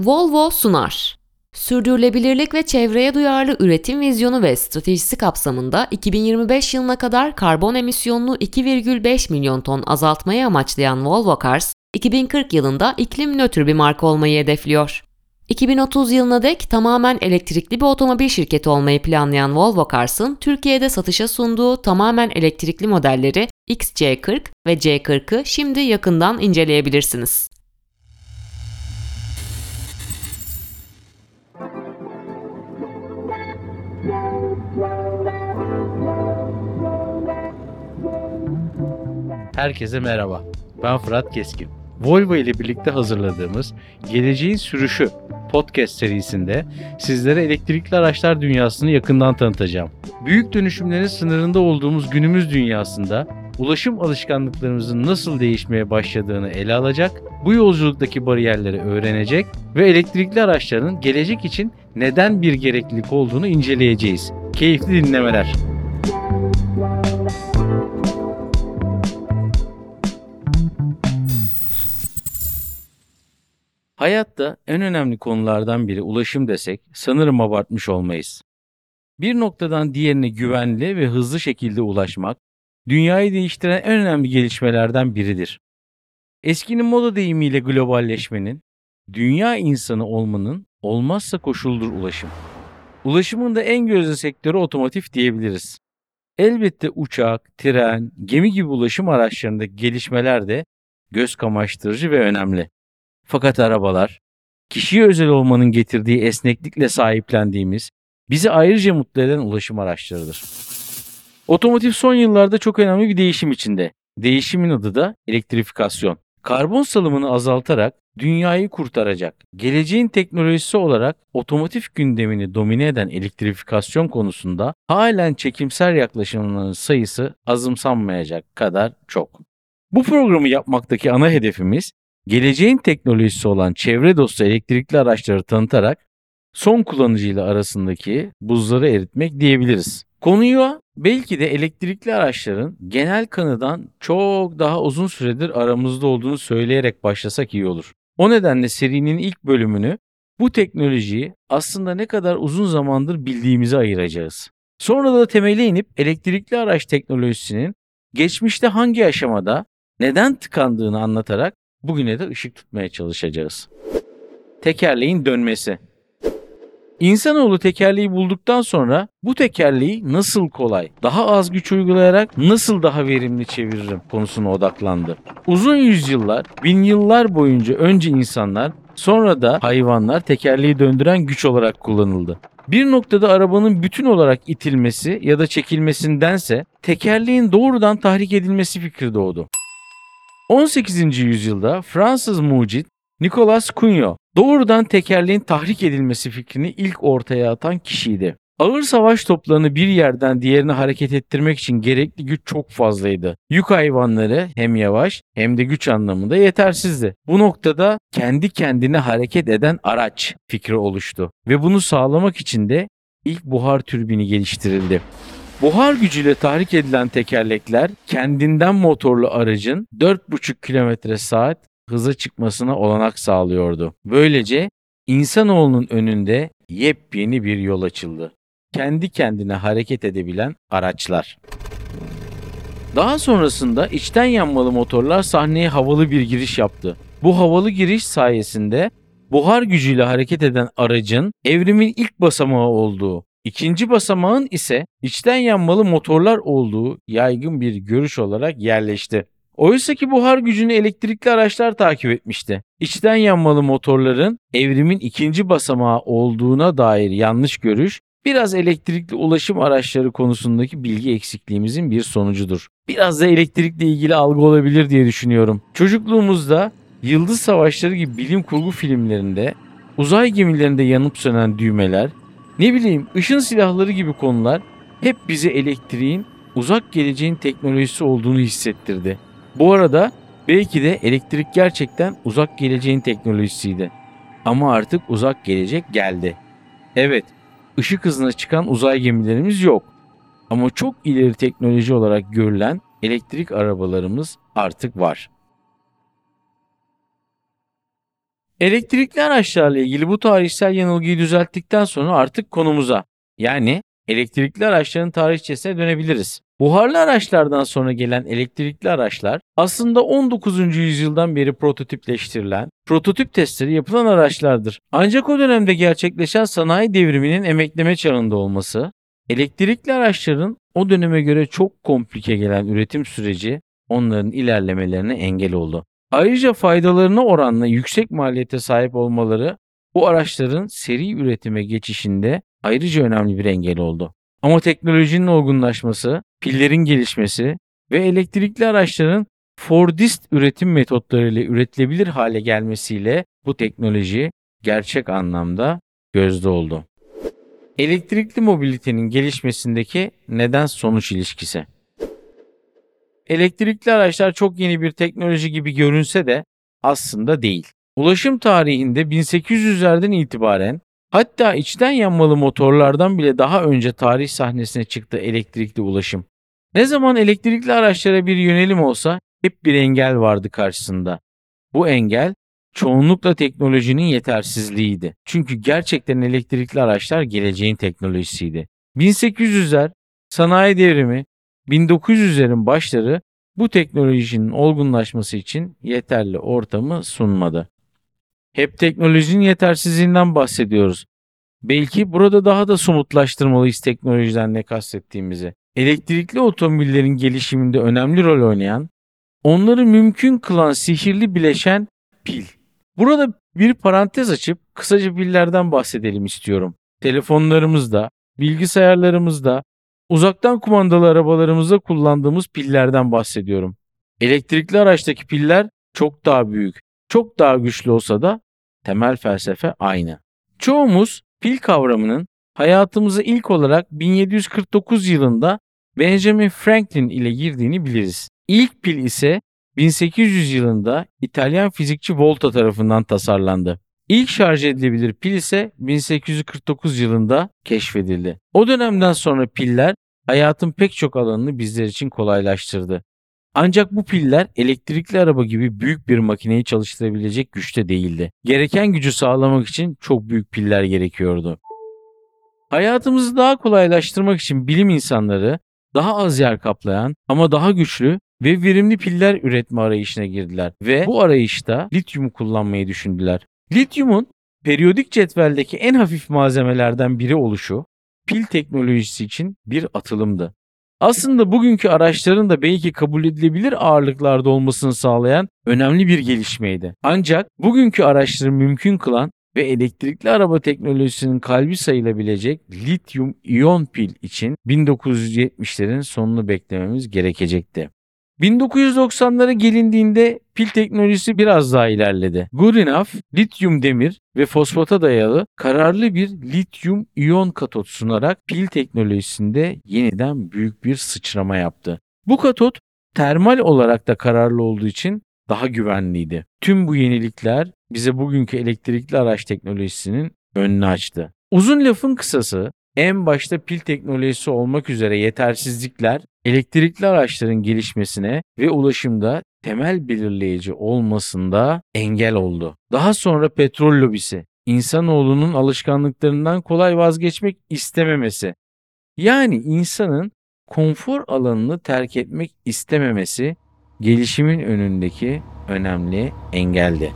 Volvo sunar. Sürdürülebilirlik ve çevreye duyarlı üretim vizyonu ve stratejisi kapsamında 2025 yılına kadar karbon emisyonunu 2,5 milyon ton azaltmayı amaçlayan Volvo Cars, 2040 yılında iklim nötr bir marka olmayı hedefliyor. 2030 yılına dek tamamen elektrikli bir otomobil şirketi olmayı planlayan Volvo Cars'ın Türkiye'de satışa sunduğu tamamen elektrikli modelleri XC40 ve C40'ı şimdi yakından inceleyebilirsiniz. Herkese merhaba. Ben Fırat Keskin. Volvo ile birlikte hazırladığımız Geleceğin Sürüşü podcast serisinde sizlere elektrikli araçlar dünyasını yakından tanıtacağım. Büyük dönüşümlerin sınırında olduğumuz günümüz dünyasında ulaşım alışkanlıklarımızın nasıl değişmeye başladığını ele alacak, bu yolculuktaki bariyerleri öğrenecek ve elektrikli araçların gelecek için neden bir gereklilik olduğunu inceleyeceğiz. Keyifli dinlemeler. Hayatta en önemli konulardan biri ulaşım desek sanırım abartmış olmayız. Bir noktadan diğerine güvenli ve hızlı şekilde ulaşmak, dünyayı değiştiren en önemli gelişmelerden biridir. Eskinin moda deyimiyle globalleşmenin, dünya insanı olmanın olmazsa koşuldur ulaşım. Ulaşımın da en gözde sektörü otomotiv diyebiliriz. Elbette uçak, tren, gemi gibi ulaşım araçlarındaki gelişmeler de göz kamaştırıcı ve önemli. Fakat arabalar, kişiye özel olmanın getirdiği esneklikle sahiplendiğimiz, bizi ayrıca mutlu eden ulaşım araçlarıdır. Otomotiv son yıllarda çok önemli bir değişim içinde. Değişimin adı da elektrifikasyon. Karbon salımını azaltarak dünyayı kurtaracak, geleceğin teknolojisi olarak otomotiv gündemini domine eden elektrifikasyon konusunda halen çekimser yaklaşımların sayısı azımsanmayacak kadar çok. Bu programı yapmaktaki ana hedefimiz geleceğin teknolojisi olan çevre dostu elektrikli araçları tanıtarak son kullanıcıyla arasındaki buzları eritmek diyebiliriz. Konuyu belki de elektrikli araçların genel kanıdan çok daha uzun süredir aramızda olduğunu söyleyerek başlasak iyi olur. O nedenle serinin ilk bölümünü bu teknolojiyi aslında ne kadar uzun zamandır bildiğimize ayıracağız. Sonra da temele inip elektrikli araç teknolojisinin geçmişte hangi aşamada neden tıkandığını anlatarak bugüne de ışık tutmaya çalışacağız. Tekerleğin dönmesi. İnsanoğlu tekerleği bulduktan sonra bu tekerleği nasıl kolay, daha az güç uygulayarak nasıl daha verimli çeviririm konusuna odaklandı. Uzun yüzyıllar, bin yıllar boyunca önce insanlar, sonra da hayvanlar tekerleği döndüren güç olarak kullanıldı. Bir noktada arabanın bütün olarak itilmesi ya da çekilmesindense tekerleğin doğrudan tahrik edilmesi fikri doğdu. 18. yüzyılda Fransız mucit Nicolas Cugnot doğrudan tekerleğin tahrik edilmesi fikrini ilk ortaya atan kişiydi. Ağır savaş toplarını bir yerden diğerine hareket ettirmek için gerekli güç çok fazlaydı. Yük hayvanları hem yavaş hem de güç anlamında yetersizdi. Bu noktada kendi kendine hareket eden araç fikri oluştu ve bunu sağlamak için de ilk buhar türbini geliştirildi. Buhar gücüyle tahrik edilen tekerlekler kendinden motorlu aracın 4,5 km saat hıza çıkmasına olanak sağlıyordu. Böylece insanoğlunun önünde yepyeni bir yol açıldı. Kendi kendine hareket edebilen araçlar. Daha sonrasında içten yanmalı motorlar sahneye havalı bir giriş yaptı. Bu havalı giriş sayesinde buhar gücüyle hareket eden aracın evrimin ilk basamağı olduğu, ikinci basamağın ise içten yanmalı motorlar olduğu yaygın bir görüş olarak yerleşti. Oysa ki buhar gücünü elektrikli araçlar takip etmişti. İçten yanmalı motorların evrimin ikinci basamağı olduğuna dair yanlış görüş biraz elektrikli ulaşım araçları konusundaki bilgi eksikliğimizin bir sonucudur. Biraz da elektrikle ilgili algı olabilir diye düşünüyorum. Çocukluğumuzda Yıldız Savaşları gibi bilim kurgu filmlerinde uzay gemilerinde yanıp sönen düğmeler, ne bileyim ışın silahları gibi konular hep bize elektriğin uzak geleceğin teknolojisi olduğunu hissettirdi. Bu arada belki de elektrik gerçekten uzak geleceğin teknolojisiydi. Ama artık uzak gelecek geldi. Evet, ışık hızına çıkan uzay gemilerimiz yok. Ama çok ileri teknoloji olarak görülen elektrik arabalarımız artık var. Elektrikli araçlarla ilgili bu tarihsel yanılgıyı düzelttikten sonra artık konumuza yani elektrikli araçların tarihçesine dönebiliriz. Buharlı araçlardan sonra gelen elektrikli araçlar aslında 19. yüzyıldan beri prototipleştirilen, prototip testleri yapılan araçlardır. Ancak o dönemde gerçekleşen sanayi devriminin emekleme çağında olması, elektrikli araçların o döneme göre çok komplike gelen üretim süreci onların ilerlemelerine engel oldu. Ayrıca faydalarına oranla yüksek maliyete sahip olmaları bu araçların seri üretime geçişinde ayrıca önemli bir engel oldu. Ama teknolojinin olgunlaşması, pillerin gelişmesi ve elektrikli araçların Fordist üretim metotlarıyla üretilebilir hale gelmesiyle bu teknoloji gerçek anlamda gözde oldu. Elektrikli mobilitenin gelişmesindeki neden sonuç ilişkisi. Elektrikli araçlar çok yeni bir teknoloji gibi görünse de aslında değil. Ulaşım tarihinde 1800'lerden itibaren hatta içten yanmalı motorlardan bile daha önce tarih sahnesine çıktı elektrikli ulaşım. Ne zaman elektrikli araçlara bir yönelim olsa hep bir engel vardı karşısında. Bu engel çoğunlukla teknolojinin yetersizliğiydi. Çünkü gerçekten elektrikli araçlar geleceğin teknolojisiydi. 1800'ler, sanayi devrimi, 1900'lerin başları bu teknolojinin olgunlaşması için yeterli ortamı sunmadı. Hep teknolojinin yetersizliğinden bahsediyoruz. Belki burada daha da somutlaştırmalıyız teknolojiden ne kastettiğimizi. Elektrikli otomobillerin gelişiminde önemli rol oynayan, onları mümkün kılan sihirli bileşen pil. Burada bir parantez açıp kısaca pillerden bahsedelim istiyorum. Telefonlarımızda, bilgisayarlarımızda, uzaktan kumandalı arabalarımızda kullandığımız pillerden bahsediyorum. Elektrikli araçtaki piller çok daha büyük, çok daha güçlü olsa da temel felsefe aynı. Çoğumuz pil kavramının hayatımıza ilk olarak 1749 yılında Benjamin Franklin ile girdiğini biliriz. İlk pil ise 1800 yılında İtalyan fizikçi Volta tarafından tasarlandı. İlk şarj edilebilir pil ise 1849 yılında keşfedildi. O dönemden sonra piller hayatın pek çok alanını bizler için kolaylaştırdı. Ancak bu piller elektrikli araba gibi büyük bir makineyi çalıştırabilecek güçte değildi. Gereken gücü sağlamak için çok büyük piller gerekiyordu. Hayatımızı daha kolaylaştırmak için bilim insanları daha az yer kaplayan ama daha güçlü ve verimli piller üretme arayışına girdiler ve bu arayışta lityumu kullanmayı düşündüler. Lityumun periyodik cetveldeki en hafif malzemelerden biri oluşu pil teknolojisi için bir atılımdı. Aslında bugünkü araçların da belki kabul edilebilir ağırlıklarda olmasını sağlayan önemli bir gelişmeydi. Ancak bugünkü araçları mümkün kılan ve elektrikli araba teknolojisinin kalbi sayılabilecek lityum iyon pil için 1970'lerin sonunu beklememiz gerekecekti. 1990'lara gelindiğinde pil teknolojisi biraz daha ilerledi. Goodenough, lityum demir ve fosfata dayalı kararlı bir lityum iyon katot sunarak pil teknolojisinde yeniden büyük bir sıçrama yaptı. Bu katot termal olarak da kararlı olduğu için daha güvenliydi. Tüm bu yenilikler bize bugünkü elektrikli araç teknolojisinin önünü açtı. Uzun lafın kısası en başta pil teknolojisi olmak üzere yetersizlikler elektrikli araçların gelişmesine ve ulaşımda temel belirleyici olmasında engel oldu. Daha sonra petrol lobisi, insanoğlunun alışkanlıklarından kolay vazgeçmek istememesi, yani insanın konfor alanını terk etmek istememesi gelişimin önündeki önemli engeldi.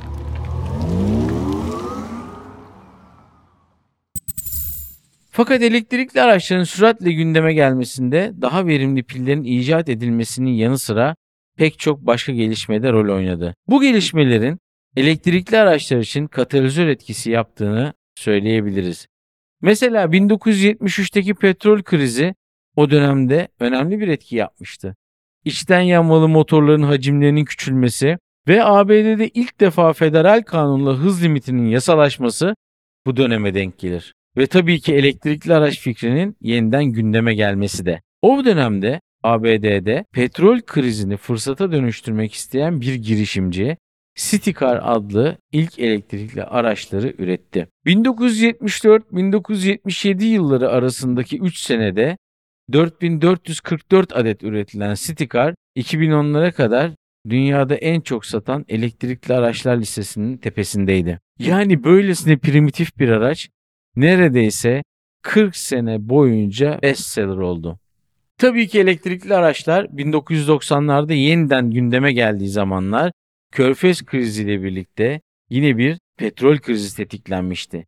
Fakat elektrikli araçların süratle gündeme gelmesinde daha verimli pillerin icat edilmesinin yanı sıra pek çok başka gelişmede rol oynadı. Bu gelişmelerin elektrikli araçlar için katalizör etkisi yaptığını söyleyebiliriz. Mesela 1973'teki petrol krizi o dönemde önemli bir etki yapmıştı. İçten yanmalı motorların hacimlerinin küçülmesi ve ABD'de ilk defa federal kanunla hız limitinin yasalaşması bu döneme denk gelir. Ve tabii ki elektrikli araç fikrinin yeniden gündeme gelmesi de. O dönemde ABD'de petrol krizini fırsata dönüştürmek isteyen bir girişimci Citycar adlı ilk elektrikli araçları üretti. 1974-1977 yılları arasındaki 3 senede 4444 adet üretilen Citycar 2010'lara kadar dünyada en çok satan elektrikli araçlar listesinin tepesindeydi. Yani böylesine primitif bir araç neredeyse 40 sene boyunca bestseller oldu. Tabii ki elektrikli araçlar 1990'larda yeniden gündeme geldiği zamanlar Körfez kriziyle birlikte yine bir petrol krizi tetiklenmişti.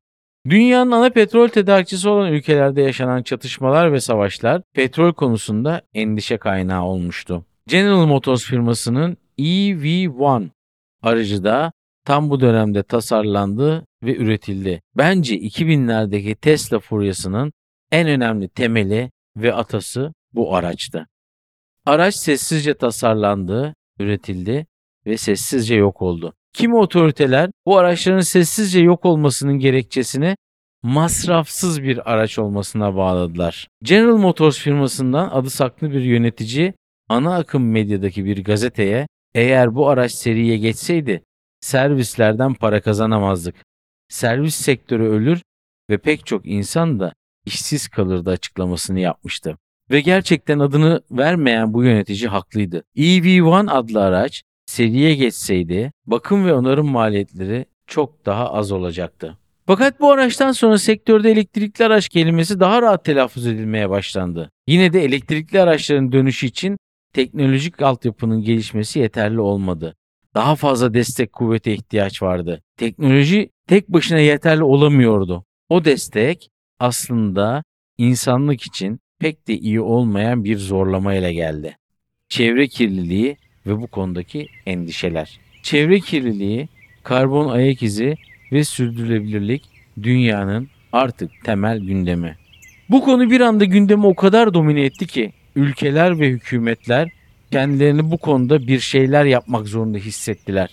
Dünyanın ana petrol tedarikçisi olan ülkelerde yaşanan çatışmalar ve savaşlar petrol konusunda endişe kaynağı olmuştu. General Motors firmasının EV1 aracı da tam bu dönemde tasarlandı ve üretildi. Bence 2000'lerdeki Tesla furyasının en önemli temeli ve atası bu araçtı. Araç sessizce tasarlandı, üretildi ve sessizce yok oldu. Kimi otoriteler bu araçların sessizce yok olmasının gerekçesini masrafsız bir araç olmasına bağladılar. General Motors firmasından adı saklı bir yönetici ana akım medyadaki bir gazeteye eğer bu araç seriye geçseydi servislerden para kazanamazdık. Servis sektörü ölür ve pek çok insan da işsiz kalırdı açıklamasını yapmıştı. Ve gerçekten adını vermeyen bu yönetici haklıydı. EV1 adlı araç seriye geçseydi bakım ve onarım maliyetleri çok daha az olacaktı. Fakat bu araçtan sonra sektörde elektrikli araç kelimesi daha rahat telaffuz edilmeye başlandı. Yine de elektrikli araçların dönüşü için teknolojik altyapının gelişmesi yeterli olmadı. Daha fazla destek kuvvete ihtiyaç vardı. Teknoloji tek başına yeterli olamıyordu. O destek aslında insanlık için pek de iyi olmayan bir zorlamayla geldi. Çevre kirliliği ve bu konudaki endişeler. Çevre kirliliği, karbon ayak izi ve sürdürülebilirlik dünyanın artık temel gündemi. Bu konu bir anda gündemi o kadar domine etti ki ülkeler ve hükümetler kendilerini bu konuda bir şeyler yapmak zorunda hissettiler.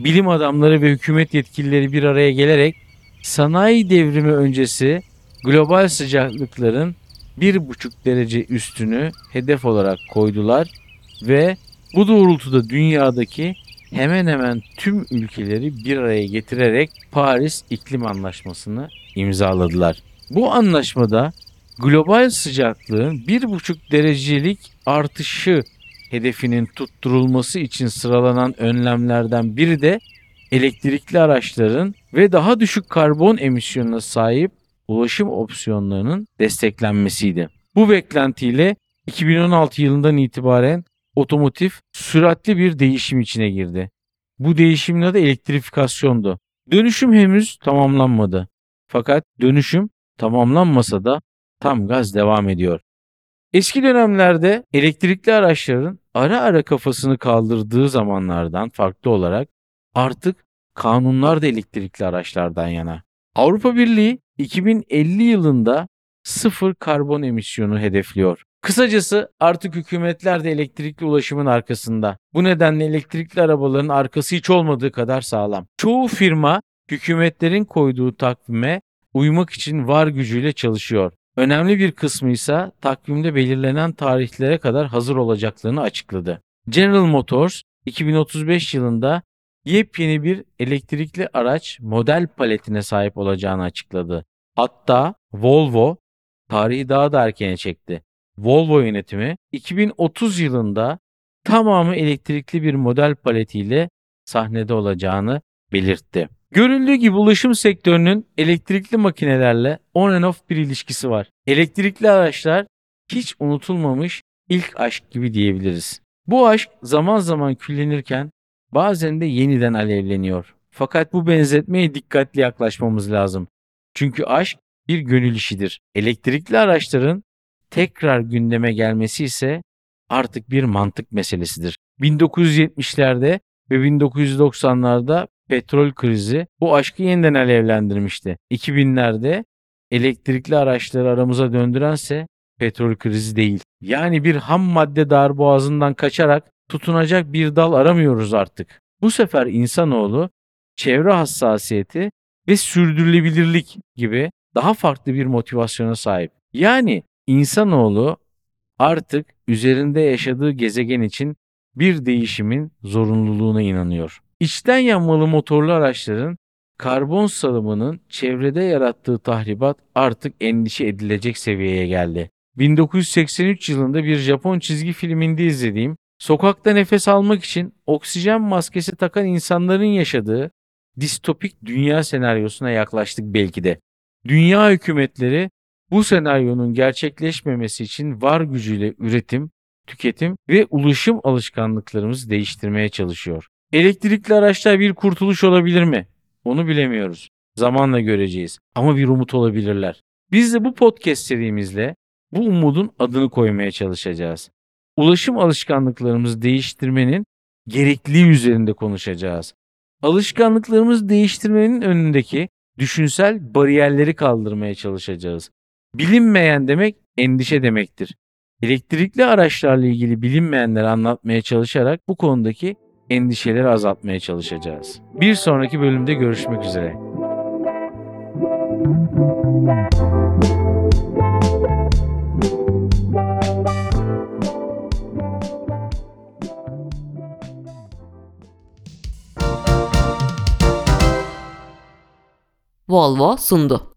Bilim adamları ve hükümet yetkilileri bir araya gelerek sanayi devrimi öncesi global sıcaklıkların 1,5 derece üstünü hedef olarak koydular ve bu doğrultuda dünyadaki hemen hemen tüm ülkeleri bir araya getirerek Paris İklim Anlaşması'nı imzaladılar. Bu anlaşmada global sıcaklığın 1,5 derecelik artışı hedefinin tutturulması için sıralanan önlemlerden biri de elektrikli araçların ve daha düşük karbon emisyonuna sahip ulaşım opsiyonlarının desteklenmesiydi. Bu beklentiyle 2016 yılından itibaren otomotiv süratli bir değişim içine girdi. Bu değişimin adı elektrifikasyondu. Dönüşüm henüz tamamlanmadı. Fakat dönüşüm tamamlanmasa da tam gaz devam ediyor. Eski dönemlerde elektrikli araçların ara ara kafasını kaldırdığı zamanlardan farklı olarak artık kanunlar da elektrikli araçlardan yana. Avrupa Birliği 2050 yılında sıfır karbon emisyonu hedefliyor. Kısacası artık hükümetler de elektrikli ulaşımın arkasında. Bu nedenle elektrikli arabaların arkası hiç olmadığı kadar sağlam. Çoğu firma hükümetlerin koyduğu takvime uymak için var gücüyle çalışıyor. Önemli bir kısmı ise takvimde belirlenen tarihlere kadar hazır olacaklarını açıkladı. General Motors 2035 yılında yepyeni bir elektrikli araç model paletine sahip olacağını açıkladı. Hatta Volvo tarihi daha da erkene çekti. Volvo yönetimi 2030 yılında tamamı elektrikli bir model paletiyle sahnede olacağını belirtti. Görüldüğü gibi ulaşım sektörünün elektrikli makinelerle on and off bir ilişkisi var. Elektrikli araçlar hiç unutulmamış ilk aşk gibi diyebiliriz. Bu aşk zaman zaman küllenirken bazen de yeniden alevleniyor. Fakat bu benzetmeye dikkatli yaklaşmamız lazım. Çünkü aşk bir gönül işidir. Elektrikli araçların tekrar gündeme gelmesi ise artık bir mantık meselesidir. 1970'lerde ve 1990'larda petrol krizi bu aşkı yeniden alevlendirmişti. 2000'lerde elektrikli araçları aramıza döndürense petrol krizi değil. Yani bir ham madde darboğazından kaçarak tutunacak bir dal aramıyoruz artık. Bu sefer insanoğlu çevre hassasiyeti ve sürdürülebilirlik gibi daha farklı bir motivasyona sahip. Yani insanoğlu artık üzerinde yaşadığı gezegen için bir değişimin zorunluluğuna inanıyor. İçten yanmalı motorlu araçların karbon salımının çevrede yarattığı tahribat artık endişe edilecek seviyeye geldi. 1983 yılında bir Japon çizgi filminde izlediğim Sokakta nefes almak için oksijen maskesi takan insanların yaşadığı distopik dünya senaryosuna yaklaştık belki de. Dünya hükümetleri bu senaryonun gerçekleşmemesi için var gücüyle üretim, tüketim ve ulaşım alışkanlıklarımızı değiştirmeye çalışıyor. Elektrikli araçlar bir kurtuluş olabilir mi? Onu bilemiyoruz. Zamanla göreceğiz. Ama bir umut olabilirler. Biz de bu podcast serimizle bu umudun adını koymaya çalışacağız. Ulaşım alışkanlıklarımızı değiştirmenin gerekliliği üzerinde konuşacağız. Alışkanlıklarımızı değiştirmenin önündeki düşünsel bariyerleri kaldırmaya çalışacağız. Bilinmeyen demek endişe demektir. Elektrikli araçlarla ilgili bilinmeyenleri anlatmaya çalışarak bu konudaki endişeleri azaltmaya çalışacağız. Bir sonraki bölümde görüşmek üzere. Volvo sundu.